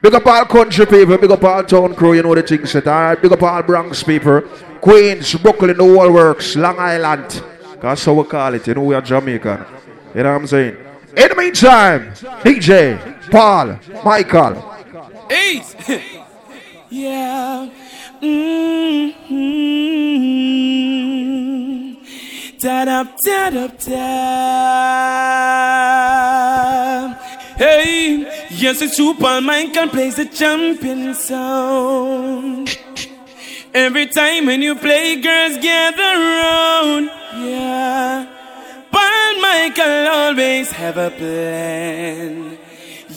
Big up all country people, big up all town crew, you know the things set, alright? Big up all Bronx people, Queens, Brooklyn, the whole works, Long Island. That's how we call it, you know we are Jamaican. You know what I'm saying? In the meantime, DJ, Paul, Michael. Ease! yeah. Mm-hmm. Da da da da da. Hey, yes, it's true. Paul Michael plays the champion sound. Every time when you play, girls gather around. Yeah. Paul Michael always have a plan.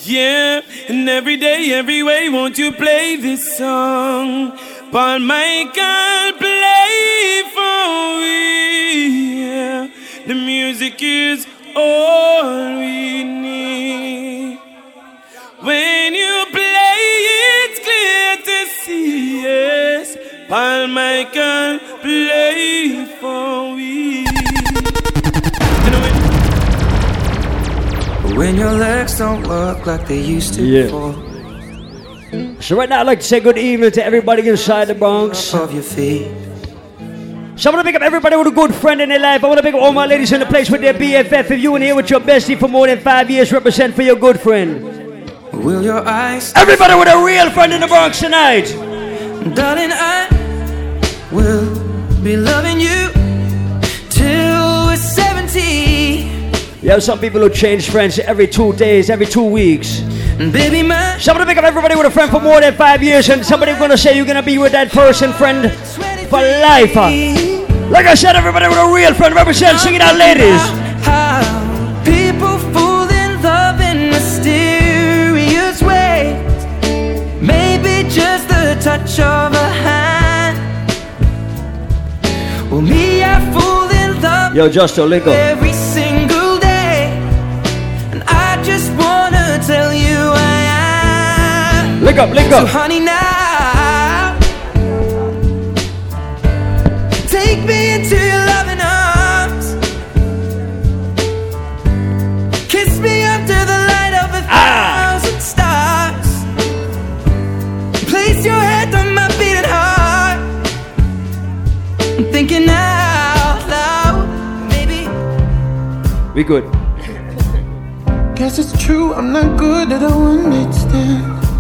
Yeah, and every day, every way, won't you play this song? Paul Michael, play for we. Yeah. The music is all we need. When you play, it's clear to see. Yes, Paul Michael, play for we. When your legs don't work like they used to Yeah. before. So right now, I'd like to say good evening to everybody inside the Bronx. Of your feet. So I want to pick up everybody with a good friend in their life. I want to pick up all my ladies in the place with their BFF. If you in here with your bestie for more than five years, represent for your good friend. Will your eyes, Everybody with a real friend in the Bronx tonight. darling, I will be loving you till we're 70. You some people who change friends every two days, every two weeks. Baby, my So I'm gonna pick up everybody with a friend for more than five years, and somebody's gonna say you're gonna be with that person, friend, for life. Like I said, everybody with a real friend represent. Sing it out, ladies. How people fall in love in mysterious ways. Maybe just the touch of a hand. Well, me, I fall in love Yo, Justo, up. every single day. And I just wanna tell you I am. Link up, link So, up. honey, take me into your loving arms. Kiss me under the light of a ah. thousand stars. Place your head on my beating heart. I'm thinking out loud, maybe. We good. Guess it's true, I'm not good at a one night stand.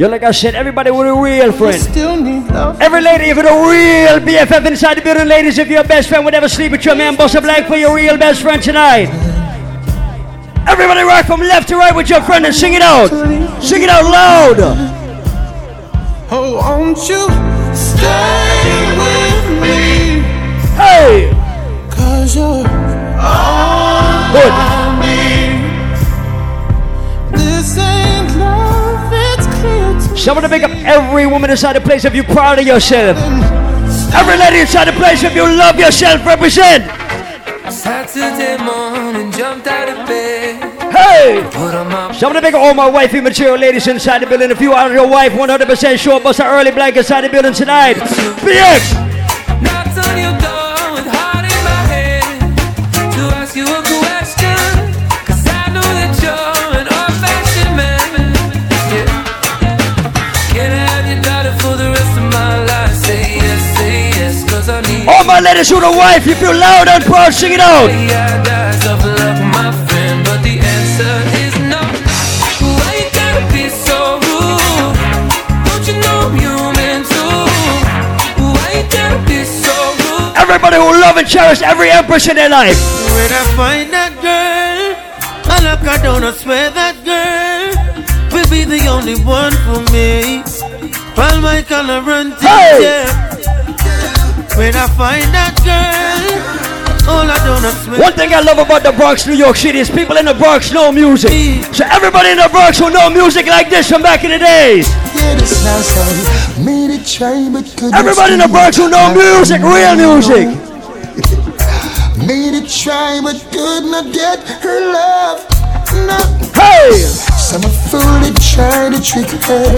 Yo, like oh, I said, everybody with a real friend. still need love. Every lady, if you're a real BFF inside the building, ladies, if your best friend would ever sleep with your man, boss a blank for your real best friend tonight. Everybody rock from left to right with your friend and sing it out. Sing it out loud. Oh, won't you stay with me? Hey! Cause you're all Good. Clear to Someone to pick up every woman inside the place if you're proud of yourself. Every lady inside the place if you love yourself, represent. Saturday morning, jumped out of bed. Hey! Put on my Someone to pick up all my wifey material ladies inside the building. If you are your wife, 100% sure, bust an early blank inside the building tonight. BX! knocked on your door with heart in my head to ask you All my ladies with a wife, if you're loud and proud, sing it out. I dies of love, my friend, but the answer is no. Why you gotta be so rude? Don't you know I'm human too? Why you gotta be so rude? Everybody who love and cherish every empress in their life. When I find that girl, I look her down, I swear that girl will be the only one for me. Paul Michael, I run to Hey! Yeah. When I find that girl, all I do is swear. One thing I love about the Bronx, New York City is people in the Bronx know music. So everybody in the Bronx who know music like this from back in the days. Yeah, this now say, made it try, but couldn't Everybody in the Bronx who know music, real music. Made it try, but could not get her love. No. Hey! Some fool that tried to trick her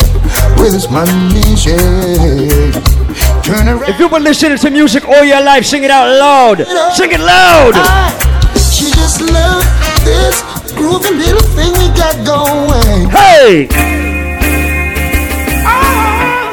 with his money, yeah. Turn around. If you've been listening to music all your life, sing it out loud. You sing it loud. I, she just loves this groovy little thing we got going. Hey. Oh,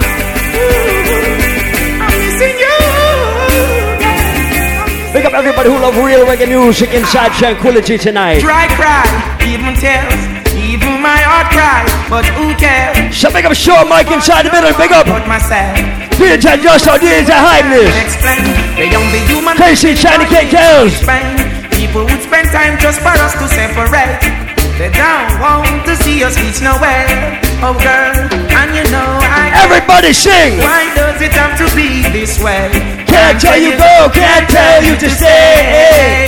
pick up everybody who love real reggae music inside tranquility tonight. Dry cry, even tells even my heart cries, but who cares? So big up Shaw Mike inside the middle, big up. Myself. DJ Justo, DJ Hypeness, explain, they don't be human. Casey, Shiny Cake Kills. Explain, people would spend time just for us to separate. They don't want to see us reach nowhere. Oh girl, and you know I. Everybody sing. Why does it have to be this way? Can't tell you go, can't tell you to stay.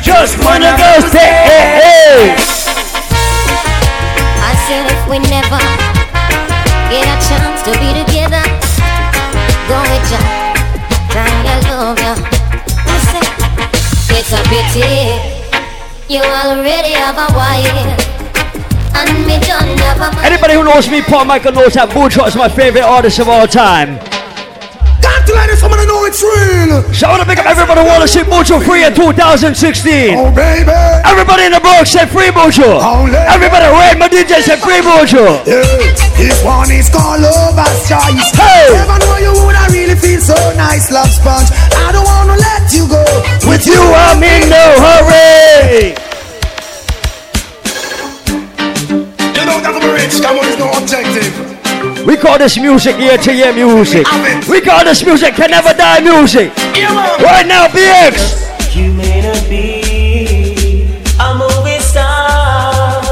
Just one of those days. I said if we never get a chance to be together, go with ya, I love ya. Say it's a pity you already have a wife. Anybody who knows me, Paul Michael knows that Buju is my favorite artist of all time. Got to let someone know it's real. I want to pick up everybody to see Buju free in 2016. Oh, baby. Everybody in the box said free Buju. Only- oh, Everybody raid my DJ said free Buju. Yeah, this one is called Lover's Choice. Hey! Never know you would I really feel so nice, love sponge. I don't wanna let you go. With you, I'm in no hurry. You know that I'm rich, come on, is no objective. We call this music year to year music. We call this music can never die music. Right now, BX. You may not be a movie star.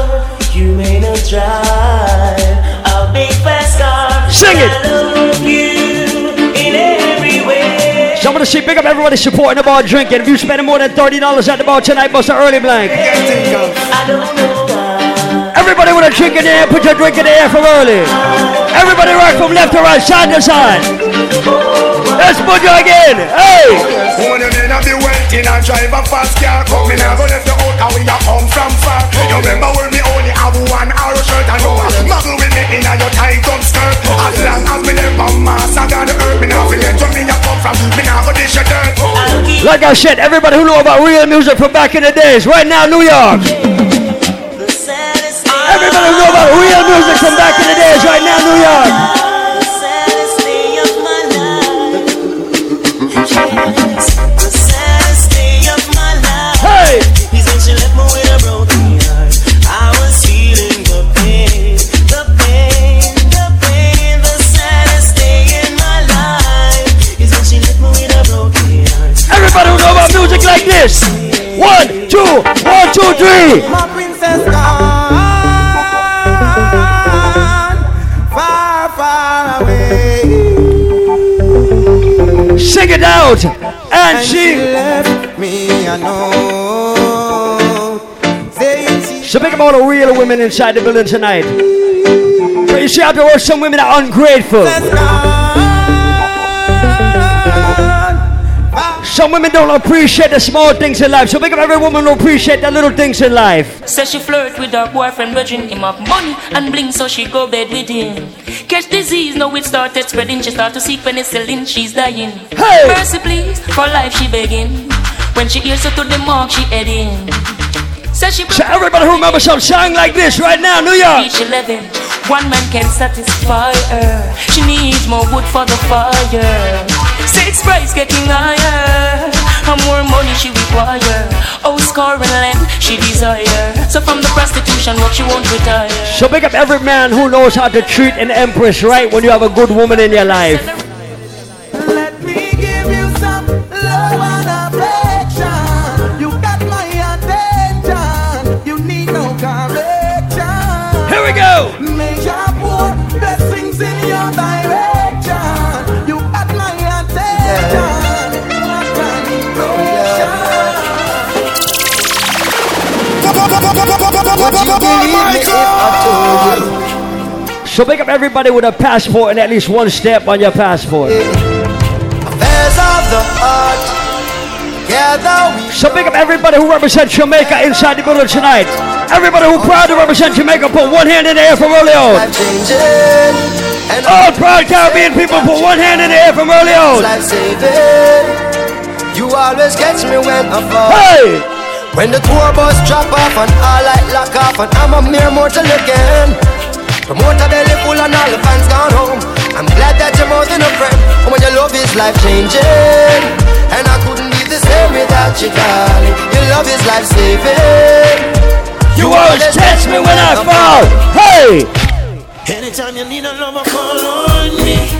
You may not drive a big fast car. Sing it. I love you in every way. So I'm gonna see big up everybody supporting the bar drinking. If you spending more than $30 at the bar tonight, bust an early blank. I don't know why. Everybody with a drink in the air, put your drink in the air from early. Everybody rock from left to right, side to side. Let's put you again. Hey! When you a be waiting and drive a fast car Come in and go left the out and we a come from far You remember when me only have one arrow shirt And you a muggle with me in a your tight up skirt As long as me never mass I got the earth Me now forget where me a come from Me now go dish your dirt Like I said, everybody who know about real music from back in the days, right now, New York. Everybody know about real music from back in the days, right now, New York. Hey! Everybody know about music like this. One, two, one, two, three. My princess Sing it out. And she. left me, I know. She So big all the real women inside the building tonight. So you see out there are some women that are ungrateful. Some women don't appreciate the small things in life. So big up every woman who appreciate the little things in life. Say she flirt with her boyfriend, grudging him of money and bling, so she go bed with him. Catch disease, now it started spreading. She start to seek penicillin, she's dying. Hey! Mercy, please, for life she begging. When she hears her to the mark, she heading. Says she So everybody who remember some song like this right now, New York. reach 11. One man can satisfy her. She needs more wood for the fire. Sex price getting higher. And more money she require. Oh, score and land she desire. So from the prostitution work she won't retire. So big up every man who knows how to treat an empress right when you have a good woman in your life. So big up everybody with a passport and at least one step on your passport. Affairs of the heart. Together we So big up everybody who represents Jamaica inside the building tonight. Everybody who proud to represent Jamaica, put one hand in the air from early on. And All proud Caribbean people, put one hand in the air from early on. You always catch me when I fall. Hey! When the tour bus drop off and all light lock off and I'm a mere mortal again. Promoter belly full and all the fans gone home. I'm glad that you're more than a friend. And when your love is life changing, and I couldn't be the same without you darling. Your love is life saving. You always catch me when I fall. Hey! Anytime you need a lover, call on me.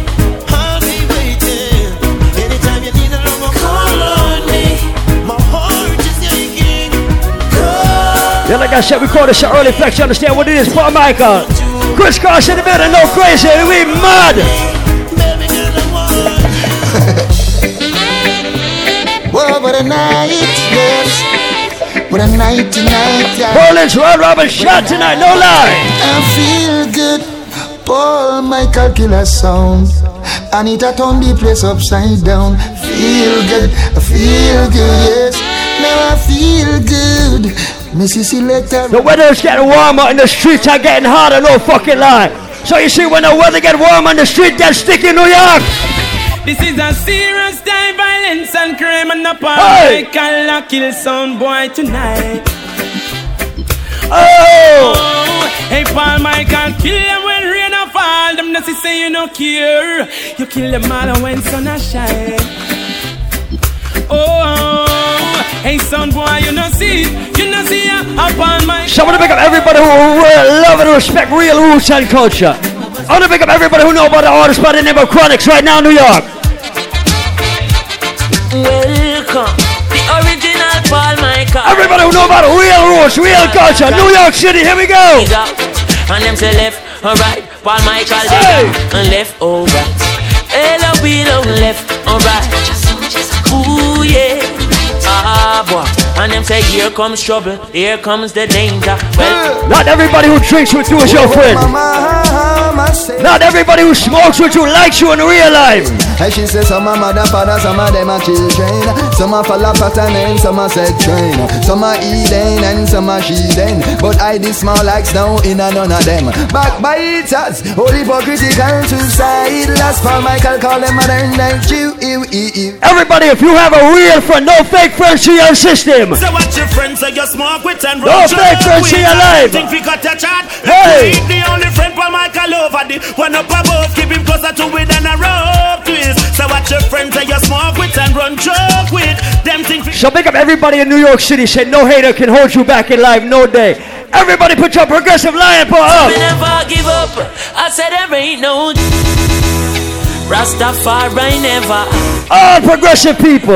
Like I said, we call this shit early flex. You understand what it is? Paul Michael. Chris Cross in the middle, no crazy. We mad. Baby girl, Whoa, what a night, yes. What a night tonight, yeah. Portland's Round Robin shot tonight, no lie. I feel good. Paul Michael killer sound. I need to turn the place upside down. Feel good, I feel good, yes. Now I feel good. Missy Selector. The weather is getting warmer and the streets are getting hotter, no fucking lie. So you see, when the weather get warm and the street gets sticky in New York, This is a serious time, violence and crime, and up all Hey! Michael a kill sound boy tonight. oh, Oh, hey Paul Michael, kill them when rain a fall. Them not say you no care. You kill them all when sun a shine. Oh, hey son boy, you no see it. You no see ya up on my. so I want to pick up everybody who really uh, love and respect real roots and culture. I want to pick up everybody who know about the artist by the name of Chronixx right now in New York. Welcome, the original Paul Michael. Everybody who know about real roots, real culture, New York City, here we go. And them say left or right. Paul Michael Hey. hey. and left or right. Hello, below left or right. Ooh yeah. Boy. And them say here comes trouble, here comes the danger. Well, Not everybody who drinks with you is your friend. Mama. Not everybody who smokes with you likes you in real life. And she says some are mother, father, some of them are children. Some are follow pattern and some are set train. Some are Eden and some are sheathen. But I this small like snow in a none of them. Backbiters, all hypocritical suicide. Last Paul Michael call them modern ew. Everybody, if you have a real friend, no fake friends to your system. So what your friends say you smoke with and No roll fake friends in your life. Think we got touch out. Hey. The only friend Paul Michael over the one up above. Keep him closer to it than a rope twist. So what your friends say you smoke with and run joke with. Them think we So big up everybody in New York City. Say no hater can hold you back in life, no day. Everybody put your progressive lion paw we up. never give up. I said there ain't no Rastafari never. All progressive people.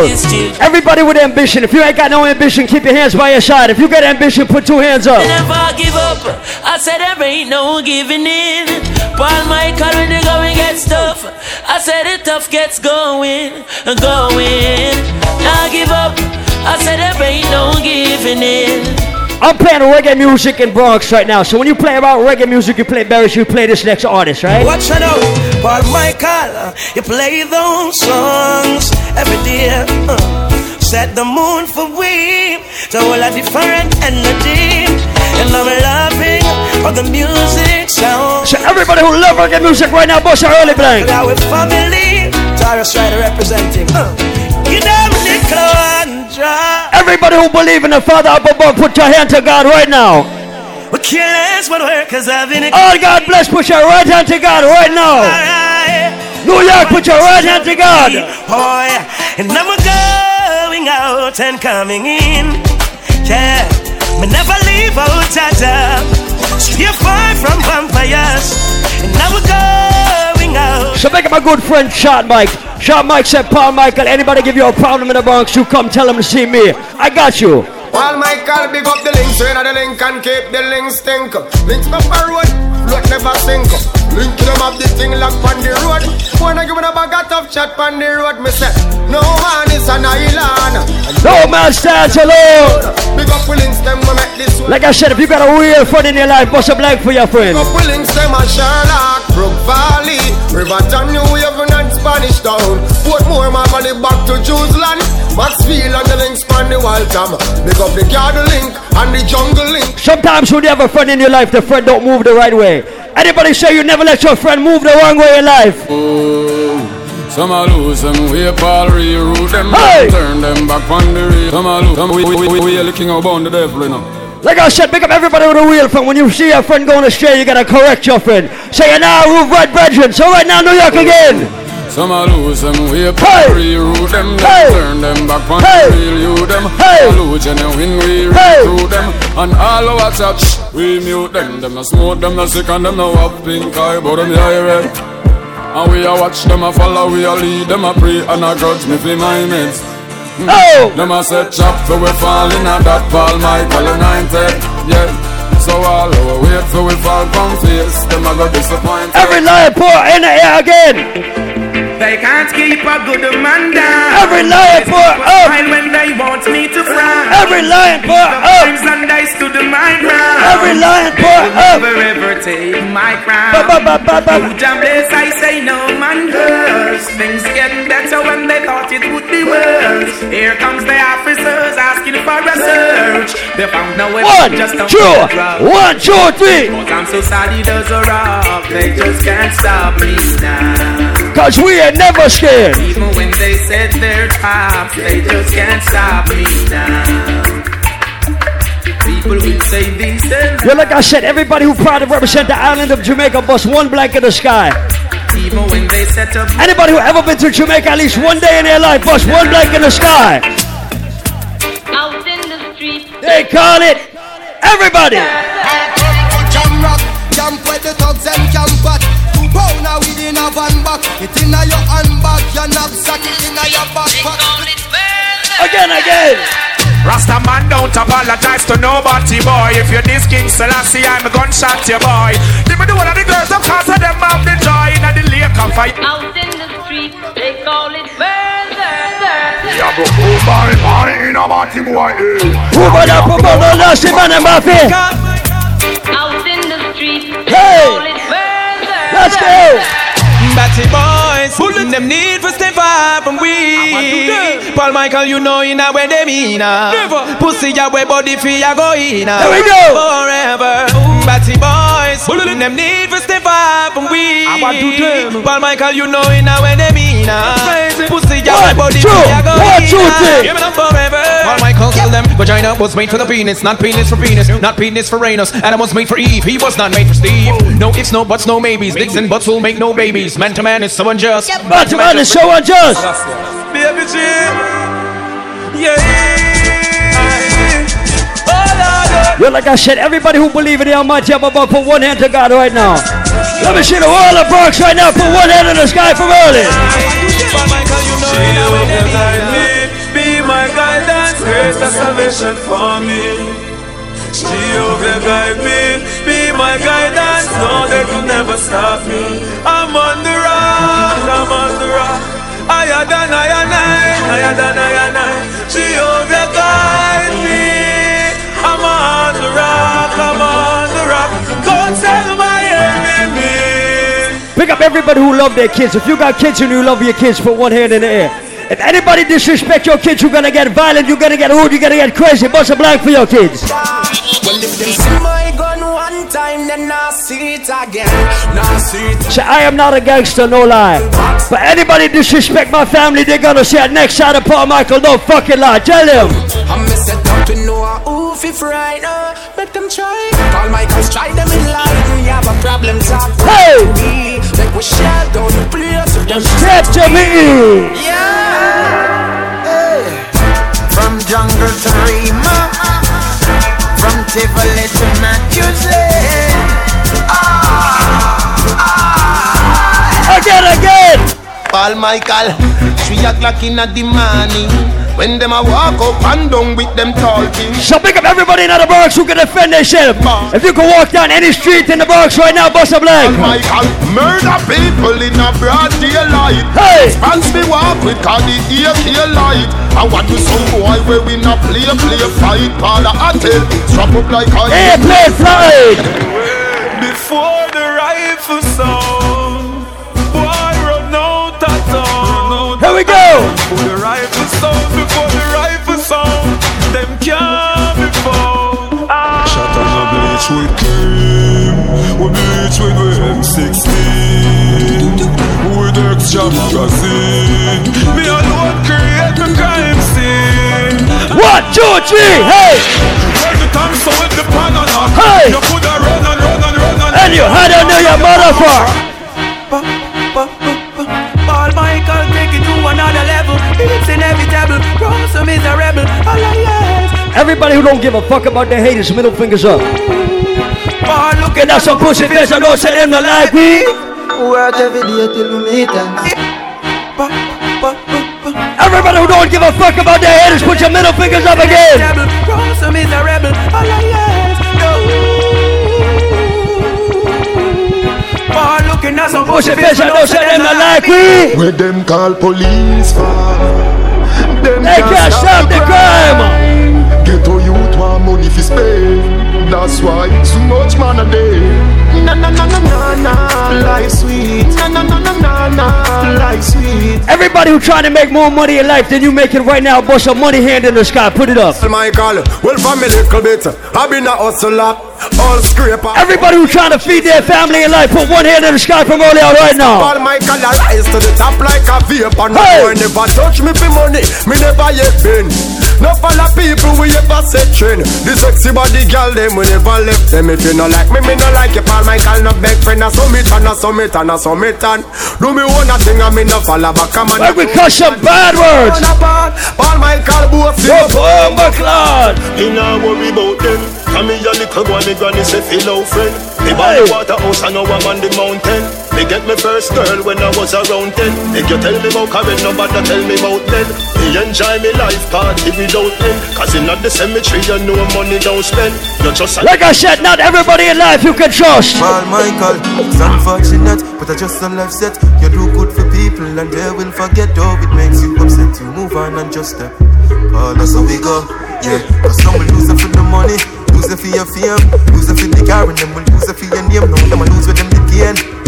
Everybody with ambition. If you ain't got no ambition, keep your hands by your side. If you got ambition, put two hands up. Never give up. I said there ain't no giving in. Paul Michael when the going gets tough. I said the tough gets going, going. Now give up. I said there ain't no giving in. I'm playing reggae music in Bronx right now. So when you play about reggae music, you play Barry, you play this next artist, right? Watch it out, Paul Michael. You play those songs every day. uh. Set the moon for we to all a different energy. And I'm loving how the music sounds. So everybody who love reggae music right now, bust your early blank. Now with family, Tyrus Ryder representing. Uh. You and dry. Everybody who believe in the Father up above, put your hand to God right now. We careless when workers having it. Oh, God bless, put your right hand to God right now. New York, put your right hand to God. Oh yeah, and I'm going out and coming in. Yeah, me never leave out Jaja. Stay far from vampires. And now we're going out. So make up my good friend Shot Mike. Shot Mike said, Paul Michael, anybody give you a problem in the Bronx, you come tell them to see me. I got you. Paul Michael, big up the links, so inna the link and keep the links stink. Links up a road, float never sink. Link to them up the thing lock on the road. Wanna give me a bag of tough chat on the road, me say. No man is an island. No man stands alone. Big up the links, them we make this one. Like I said, if you got a real friend in your life, bust a blank for your friend. Big up the links, them a Sherlock, Brook Valley, Riverton, New Haven and Spanish Town. Portmore, my money back to Jerusalem. Maxfield and the links span the Waltham. Big up the garden link and the jungle link. Sometimes when you have a friend in your life, the friend don't move the right way. Anybody say you never let your friend move the wrong way in life? Some a lose them way, Paul reroute them, Hey! turn them back on the real. Some a lose, some we, we, we, we are the king of bound the devil, you know. Like I said, pick up everybody with a real friend. When you see your friend going astray, you gotta correct your friend. Say, you're now roof right brethren. So right now, New York again. Some a lose them way, Hey! reroute them, then Hey! turn them back on Hey! real you them. Hey! Who genuine, we Hey! recruit them. And all our touch, we mute them. Them no smoke, them no sick, and them no have pink eye, but them high red. And we a watch them a follow, we a lead them a pray, and a grudge me for my mates. Oh! Hmm. Them a set chop, so we fall in a that Paul Michael anointed. Yeah. So all our wait for we fall from face, them a go disappointed. Every lion pour in the air again. They can't keep a good man down. Every lion pour up. When they want me to frown. Every lion pour up. And I stood my ground. Every lion pour Will up. Never ever take my crown. Ba, ba, ba, ba, ba. Who jam bless, I say no man curse. Things getting better when they thought it would be worse. Here comes the officers asking for a search. They found no way One, just two, one, two, three. Cause I'm so solid as a rock, they just can't stop me now. Cause we ain't never scared. Even when they set their traps, they just can't stop me now. People will say this and Yeah, like I said, everybody who proud to represent the island of Jamaica bust one black in the sky. even when they set up Anybody who ever been to Jamaica at least one day in their life bust one black in the sky. Out in the street. They call it everybody. Jam rock, jump where the thugs and camp It inna your handbag, your knapsack, it inna your backpack. Again, again. Rasta man don't apologize to nobody, boy. If you're this King Selassie, I'm a gunshot, you boy. Give me the one of the girls, of course, of them have the joy in the lake of fight. Out in the street, they call it murder. Yeah, but who buy my in a body boy? Who got up above the last man and Buffy? Out in the street, they Hey. call it murder. Let's go. Batty boys, them need for stay far from we. Paul Michael, you know in a way they mean uh. Pussy ya way body fi ya go in uh. There we go. Forever. Batty boys, them need for stay far from we. Paul Michael, you know in a way they mean. Pussy ya way body two, fi ya go one, in two, uh. Give me them forever. Paul Michael tell them vagina was made for the penis, not penis for penis, not penis for anus. Adam was made for Eve, he was not made for Steve. No ifs, no buts, no maybes. Dicks and butts will make no babies. Man to man is so unjust. But to man is so unjust. Baby Jim. Yeah. Lord. Like I said, everybody who believe in the Almighty Abba, put one hand to God right now. Let me see the whole of Bronx right now. Put one hand in the sky for early. Be my guidance, salvation for me. Guide me, be my guidance, no never stop me. I'm on the rock, I'm on the rock. I and I, than I and I. Pick up everybody who love their kids. If you got kids and you love your kids, put one hand in the air. If anybody disrespect your kids, you're gonna get violent, you're gonna get rude, you're gonna get crazy. Bust a blank for your kids. Well, if them see my gun one time, then I see it again. Now see it Say, I am not a gangster, no lie. But anybody disrespect my family, they're gonna say, a next side of Paul Michael, no fucking lie. Tell them. I'm set up to know who if right now. Make them try. Call Michael's try them in line. We have a problem talk. Hey! We down the place. Them Step to me. Yeah. Hey. From jungle to Rema, from Tivoli to Matthews Again, again. Paul Michael, three o'clock in the morning. When them a walk up and down with them talking. So pick up everybody in the Bronx who can defend themselves. If you can walk down any street in the Bronx right now, bust a blank. Michael, murder people in a broad daylight. Hey! Spans me walk with cause the ear feel light. I want to some boy where we not play, play, fight. Paul a hotel, strap up like a Airplane flight. Before the rifle sound, boy run out of town. Here we go. two, three, hey. Hey. And you hide under your motherfucker. Paul Michael take it to another level. It's inevitable. Ransom is a rebel. Everybody who don't give a fuck about the haters, middle fingers up. Paul look at that some pussy face and don't say them the like me. Work every day till we meet and Everybody who don't give a fuck about the haters, put your middle fingers up again. Some is a rebel. All I yes, no. Oh, looking at some Pussy face, I don't say them like we. Where them call police for? Them They can't stop the crime. Ghetto youth want money fi spend. That's why so much man a day. Na na na na na na, life sweet. Na na na na na na, life sweet. Everybody who trying to make more money in life than you making right now, bust a money hand in the sky, put it up. Michael, well from a little bit, I've been a hustler, all scraper. Everybody who trying to feed their family in life, put one hand in the sky from early out right now. Paul Michael, I rise to the top like a vapor. No Hey! boy never touch me for money, me never yet been. No follow people we ever set trend. The sexy body girl them we never left them. If you no like me, me no like you. Paul Michael no beg friend. A summit and a summit and a summit and do me one a thing and me no follow back. Come on, Like we cut some bad words. Paul Michael both Yo, Bomba Claude. Me nah worry about them. Come me a little boy, me granny say fellow friend. Me buy the water house and now I'm on the mountain. Me get my first girl when I was around ten. If you tell me about Karen, nobody tell me about then. Me enjoy me life party without them. Cause in not the cemetery you know money don't spend. You just a Like I said, not everybody in life you can trust. Paul Michael, it's unfortunate, but I just a life set. You do good for people and they will forget. Oh, it makes you upset. You move on and just step. Paul, that's how we go. Yeah, cause some will lose it for the money, lose it for your fame, lose it for the car, and them will lose it for your name. No, them will lose with them the gain.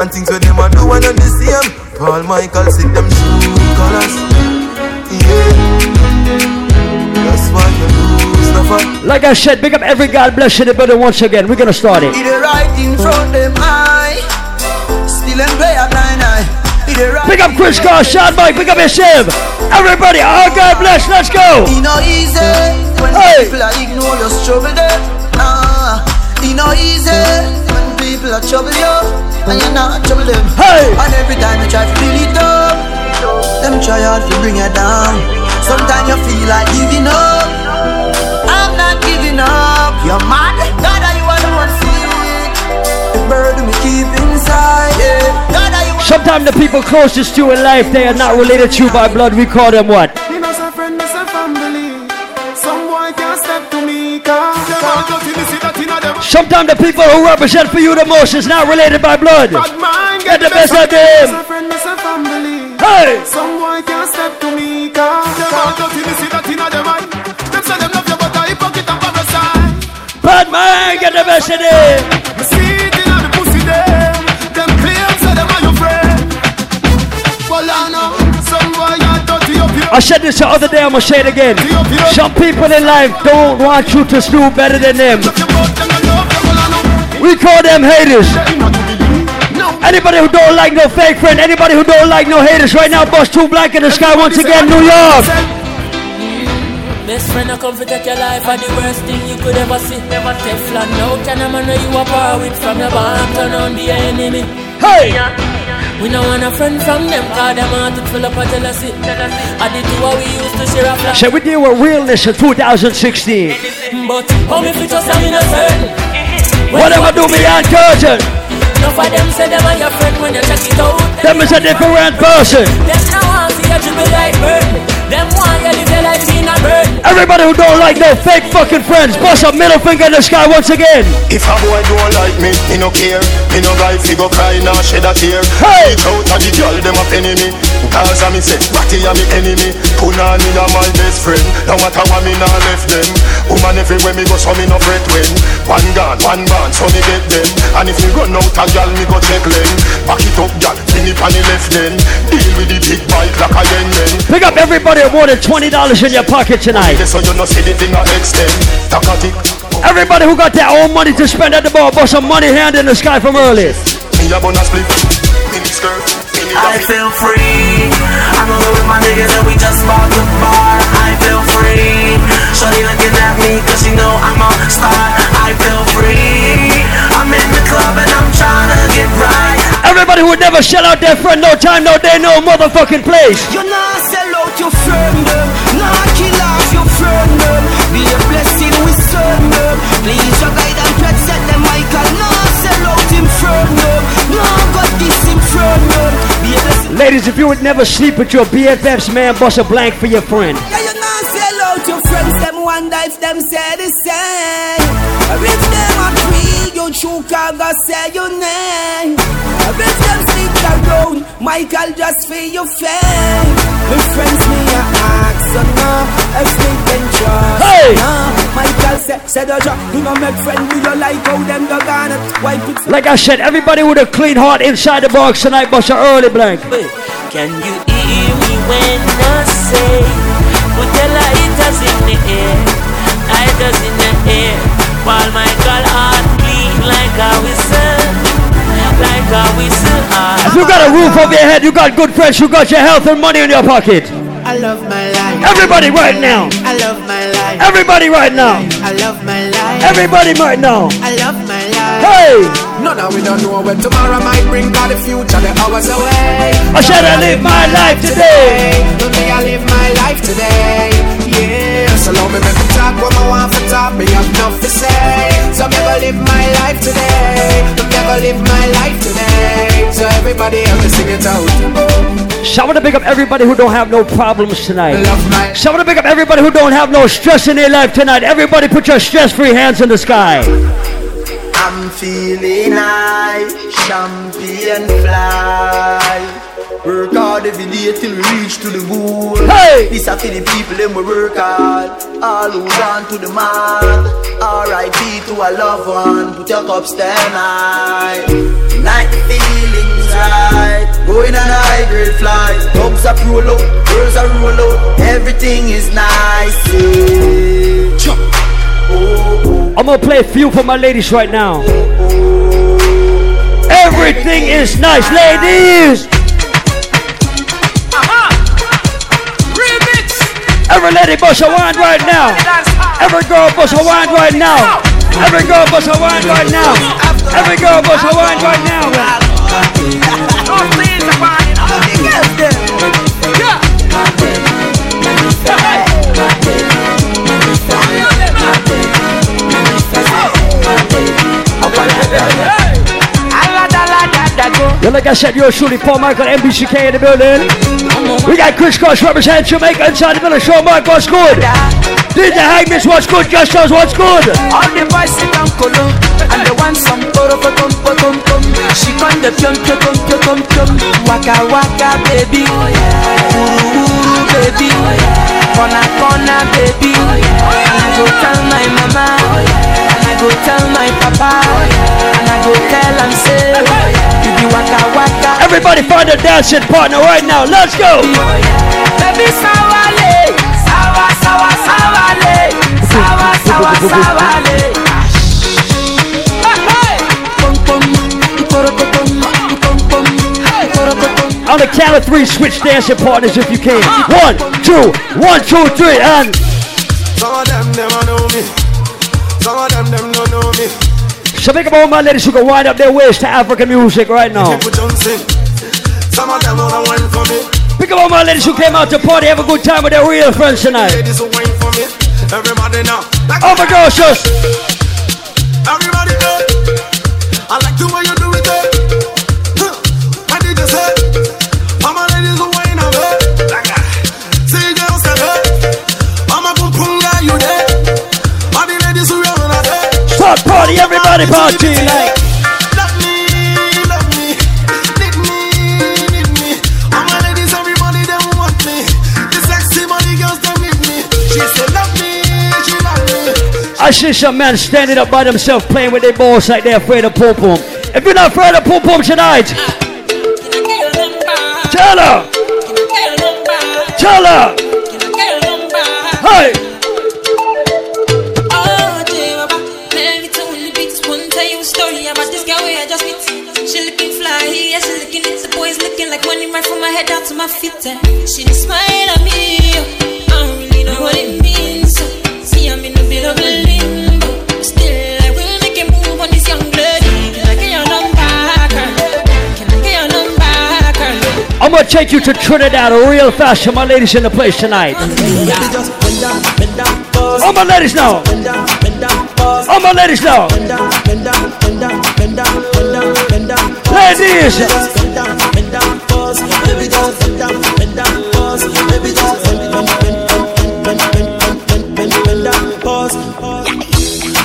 And things with them I do one and the same. Paul Michael, them true colors. Yeah, that's why you lose the fight. Like I said, big up every God bless you the building once again. We're gonna start it. It right in front them eye Still and play a blind eye It right Big up Chris Carr, Sean Mike, big up yourself. Everybody, oh God bless, let's go. It no easy When Hey. people are ignore your struggle there Ah, It no easy people are trouble you And you're not trouble them Hey. And every time you try to build it up Them try hard to bring you down Sometimes you feel like giving up I'm not giving up You're mad God are you alone see it The burden we keep inside yeah. God are you Sometimes the people closest to you in life, they are not related to you by blood. We call them what? Me no say friend, me say family. Some boy can't step to me, cause Sometimes the people who represent for you the most is not related by blood. Man Get the best Me of them. say friend, me say family. Hey. Some boy can't step to me, cause them all dirty, me see that inna them eye. Them say them love you, but I hypocrite and parasite. Bad man, get the best of them. See it inna the pussy them. Them claim say them are your friend. Well I know some boy got dirty up here. I said this the other day, I'm gonna say it again. Some people in life don't want you to do better than them. We call them haters. Anybody who don't like no fake friend, anybody who don't like no haters right now, bust two black in the sky once again, New York. Best friend, I come to take your life are the worst thing you could ever see. Never Teflon, no can a man know you a power with from your band, turn on the enemy. Hey! We no want a friend from them, cause them heart it full up of jealousy. I did do what we used to share a flash. Shall we deal with realness in 2016? But how me fit just I'm innocent? Whatever do me on curtain. Enough of them say them are your friend when you check it out. Them is a different person. Them now want see you dribble like bird. Them want you live your in a bird. Everybody who don't like no fake fucking friends, bust a middle finger in the sky once again. If a boy don't like me, me no care. Me no guy fi go cry nor shed a tear. Hey! Reach out and the girl them a penny me. Cause a me say, Ratty a me enemy. Punani a my best friend. No matter what me nah left them. Woman everywhere me go so me no fret when. One gun, one band, so me get them. And if me run out a gal, me go check them. Back it up, gal, bring it on the left then. Deal with the big bike like a yen then. Pick up everybody with more than $20 in your pocket tonight. So you no see the thing a extend. Takatik. Everybody who got their own money to spend at the bar, bust some money hand in the sky from early. A bonus split. Mini skirt. I feel free. I'm alone with my niggas and we just bought the bar. I feel free. Shorty looking at me cause she know I'm a star. I feel free. I'm in the club and I'm trying to get right. Everybody who would never shell out their friend, no time, no day, no motherfucking place. You not sell out your friend them, not kill off your friend them. Be a blessing we them. Please your guide and them Michael. Sell out him firm them. God this him firm them. Be a blessing. Ladies, if you would never sleep with your BFFs, man, bust a blank for your friend. Yeah, you not sell out your friends, them wonder if them say the same. Or if them agree, you true can go say your name. Or if them sleep around, Michael just feel your fame. My friends me a ask, so no, if me can trust. Hey! No, Michael say, say the job, you know make friend with you like how them go gonna wipe it. Like I said, everybody with a clean heart inside the box tonight, bust a early blank. Can you hear me when I say Put the lighters in the air Lighters in the air While my girl heart clean like a whistle Like a whistle If you got a roof over your head, you got good friends, you got your health and money in your pocket. I love my life. Everybody right now. I love my life. Everybody right now. I love my life. Everybody right now. I love my life. Hey! None of we don't know when tomorrow might bring God the future, the hours away. I should I live my life today? Let me I live my life today. Yeah, so long me make me talk what I want for talk, me have enough to say. So go live my life today. Go live my life today. So everybody sing it out. I want to pick up everybody who don't have no problems tonight. So I want to pick up everybody who don't have no stress in their life tonight. Everybody put your stress-free hands in the sky. I'm feeling high, champagne fly. Work hard every day till we reach to the goal. Hey! This are for the people them we work hard. All who gone to the mark. R.I.P. to a loved one. Put your cups stand high. Night feelings right. Going on a high grade flight. Dogs are roll out, girls are roll out. Everything is nice. Yeah. Oh, I'm gonna play a few for my ladies right now. Everything is nice, ladies. Every lady bust a wine right now. Every girl bust a wine right now. Every girl bust a wine right now. Every girl bust a wine right now. Yeah, like I said, you're shooting Paul Michael, NBCK in the building. We got Chris Cross represent Jamaica inside the building. Show Mark, what's good? DJ Hagnis, what's good? Just us, what's good? All the boys sit down colo And they want some poro for tum for tum tum She come the pium pium pium pium pium Waka waka baby oh, Uru uru baby oh, Corner corner baby oh, And I go tell my mama And I go tell my papa And I go tell am say You be waka waka Everybody find a dancing partner right now. Let's go. Baby sawale Sawa sawa sawale Sawa sawa sawale On the count of three, switch dancing partners if you can. One, two, one, two, three, and Some of them never know me. Some of them them don't know me. so up all my ladies who can wind up their waist to African music right now. People don't sing. Some of them wanna wine for me. Pick up all my ladies who came out to party, have a good time with their real friends tonight. Ladies who wine for me. Everybody now. Like Oh my gosh, just Everybody. I like the way you everybody party like. Love me, love me, need me, need me. All my ladies, everybody, them want me. The sexy body girls, them need me. She said, love me, she love me. I see some men standing up by themselves playing with their balls like they're afraid of pom pom. If you're not afraid of pom pom tonight, tell her, tell her, hey. Right from my head down to my feet. eh. She just smile at me, I don't really know what it means. See, I'm in a bit of a limbo. Still, I will make a move on this young lady. Can I get your number, girl? Can I get your number, girl? I'm gonna take you to Trinidad real fast, so my ladies in the place tonight. Baby, just bend down, bend down, pause. All my ladies now. Bend down, bend down, pause. All my ladies now. Bend down, bend down, bend down, bend down, bend down, bend down. Ladies. Pause. Baby, just bend down, bend down, pause. Baby, just bend, bend, bend, bend, bend, bend, bend, bend, bend, bend down, pause.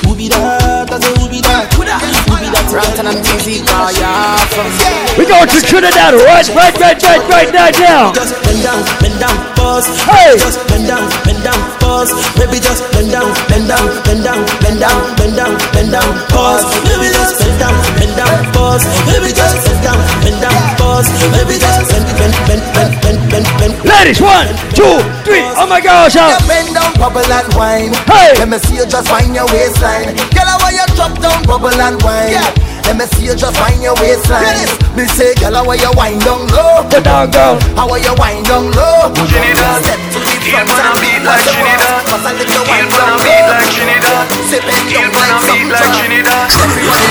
Who be that? I say who be that? Who be that? Runtown and Tizzy, yeah, from We going to Trinidad right, right, right, right, right, right now. Just bend down, bend down, pause. Hey. Just bend down, bend down, pause. Baby, just bend down, bend down, bend down, bend down, bend down, bend down, pause. Baby, just bend down, bend down, pause. Baby, just bend down, bend down, pause. Baby, just bend, bend, bend, bend, bend, bend. Ladies, one, two, three. Oh my gosh, You out. bend down, bubble and wine. Hey. Let me see you just find your waistline. Girl, how you drop down, bubble and wine. Let me see you just find your waistline. Me say, girl, how you wind down low. Go down, girl. How are you wind down low. Trinidad. Step to the front and beat like the Trinidad. Cause I let you Heel wind down beat low. like Trinidad. Say, bend down like beat something like drop. Trinidad.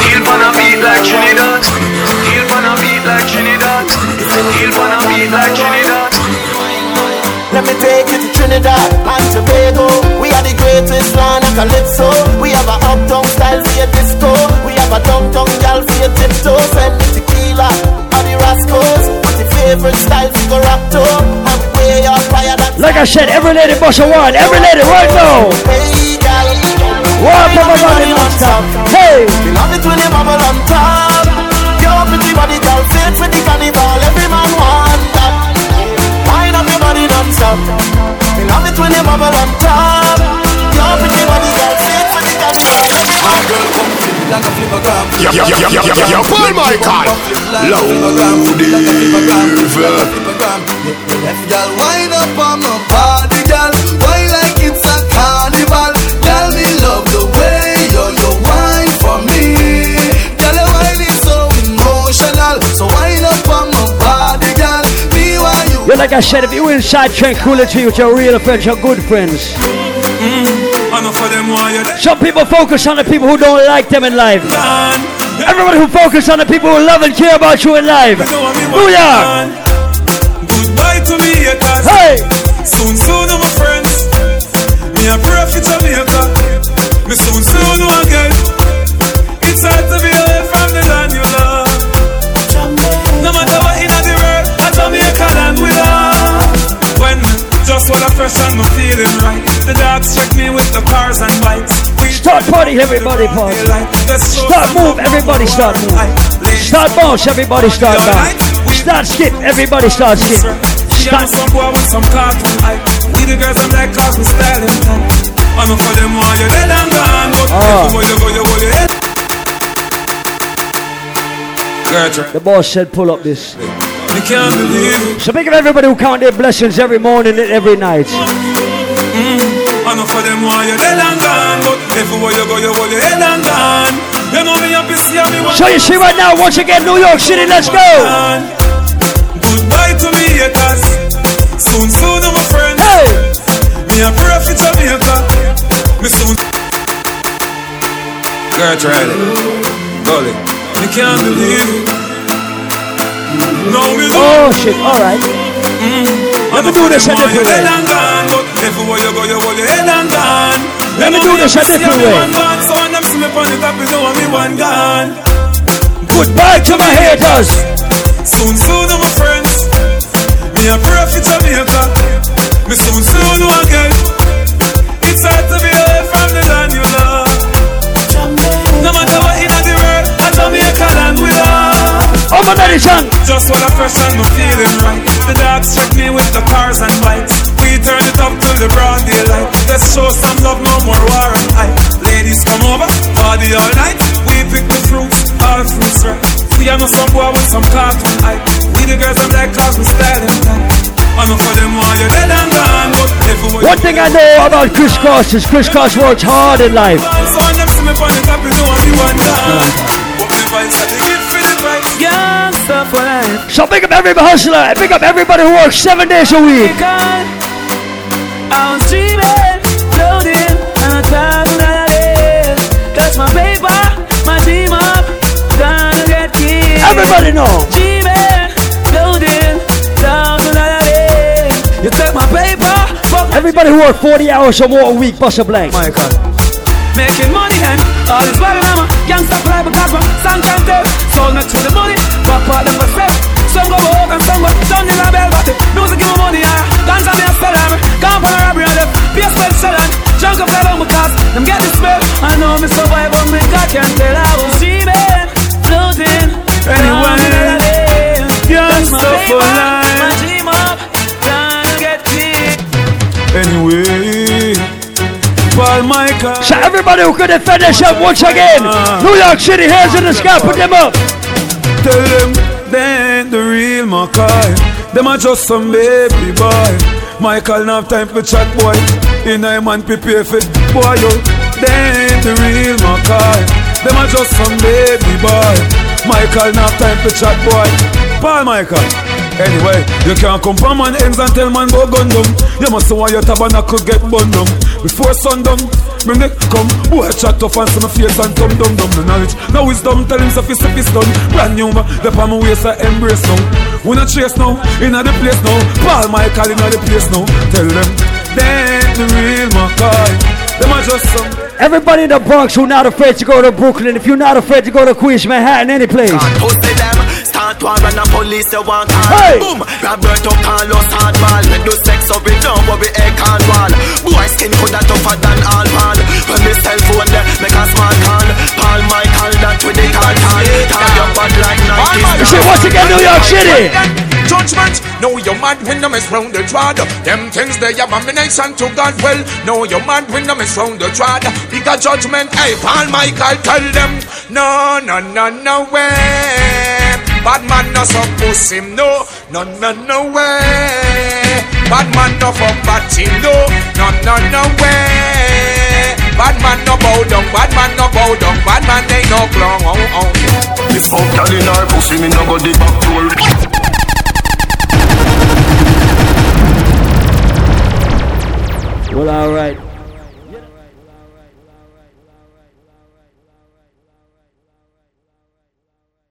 Heel on a beat like Trinidad. Heel on a beat like Trinidad. Heel on a beat like Trinidad. Let me take you to Trinidad and Tobago. We are the greatest land of calypso. We have a uptown style for your disco. We have a downtown gal for your tiptoe. Send me tequila or the Rascals. What's your favorite style for go rock to? And way up fire that Like I said, every lady must have one. Every lady right now. Yo, yo, yo, yo, yo, yo, Paul Michael. Loud Girl, wind up on my body, girl. Wine like it's a carnival. Girl, me love the way you you wine for me. Your wine is so emotional. So wind up on my body, girl. Me want you. Yeah, like I said, if you inside tranquility with your real friends, your good friends. Enough Some people focus on the people who don't like them in life. Everybody who focus on the people who love and care about you in life. Booyah! Goodbye to me haters. Hey! Soon, soon, my friends. Me a pray for Jamaica. Me soon, soon, again. It's hard to be away from the land you love. Fresh and feeling right. The dogs check me with the cars and bikes. We Start party, everybody party. Start move, everybody start move. Start bounce, everybody start bounce. Start skip, everybody start skip. And some boy with some cartoon eye. We the girls I'm like cause we styling time. I know for them why you dead and gone, but Ah. everywhere you go you your head. The boss said pull up this. You can't believe it. So think of everybody who count their blessings every morning and every night. Mm. I know for them why you dead and gone, but everywhere you go you hold your head and gone. You know me happy see me one. So you see right now, once again, New York City, let's go. Goodbye to me haters. Soon, soon, my friends. Hey. Me a pray for Jamaica. Me soon. Girl, Riley. Gully. Me can't believe it. No, me do. Oh shit, alright. Mm. Let me do this a different way. Head and gone, but everywhere you go, you hold your head and gone. Let me do this a different way. So when them see me on the top, you know me one gone. Goodbye to my haters. Soon, soon, my friends. Me a pray for Jamaica. Me soon, soon again. Oh my daddy son. Just what a fresh and me feeling right. The dogs check me with the cars and bikes. We turn it up till the broad daylight. Let's show some love, no more war and hype. Ladies come over, party all night. We pick the fruits, all fruits right. We are no some boy with some cartoon hype. We the girls I'm like cause we styling tight. I know for them why you dead and gone, One thing I know about Chris Cross is Chris Cross works hard in life. Life. So big up every hustler, big up everybody who works seven days a week. I was dreaming, floating, and I That's my paper, my up, gonna get. Everybody know. Dreaming, floating, You take my paper, Everybody who work 40 hours or more a week, bust a blank. Michael. Making money and all is well a gangsta fly because my son can tell. Sold me to the money, pop out them myself. Some go work and some go down in a bell, but the music give me money. I dance on me a sell them. Come for a robbery and left. Be a special and junk up my cars. Them get the smell. I know me survive, but me God can tell I was dreaming, floating. Anyway, gangsta for life. So everybody who could defend themselves once again. New York City, hands in the sky, put them up. Tell them they ain't the real Mackay. Them are just some baby boy. Michael not time for chat boy. In a man prepare for boy yo. They ain't the real Mackay. Them are just some baby boy. Michael not time for chat boy. Paul Michael. Anyway, you can't come from man ends and tell man go gun down. You must know why your tabernacle get bun down. Before sundown, me neck come. Boy chat tough and see my face and thumb dum dum. The knowledge, now wisdom tell him so fist fist done. Brand new man, the palm waist I embrace now. We not chase now, in the place now. Paul Michael in the place now. Tell them, they ain't the real Mackay. Them are just some. Everybody in the Bronx who not afraid to go to Brooklyn, if you're not afraid to go to Queens, Manhattan, any place. Pussy them, start war and the police they want call. Hey! Boom, Roberto Carlos hardball. We do sex up it down, but we egg can wall. Boy skin coulda tougher than all pan. When me cell phone there, make a smart call. Paul Michael that with the call call. Tie your bad like Nike. You say once again, New York City. Judgment, know you're mad when them is round the trod. Them things they abomination to God. Well, know you're mad when them is round the trod. Bigger judgment, hey, Paul Michael, tell them, no, no, no, no way. Bad man no suppose him, no, no, no, no way. Bad man no for bad team, no, no, no, no way. Bad man no bow down, bad man no bow down, bad man they no clown, oh, oh. If fuck girl in her pussy, me no go the back door. Well, alright.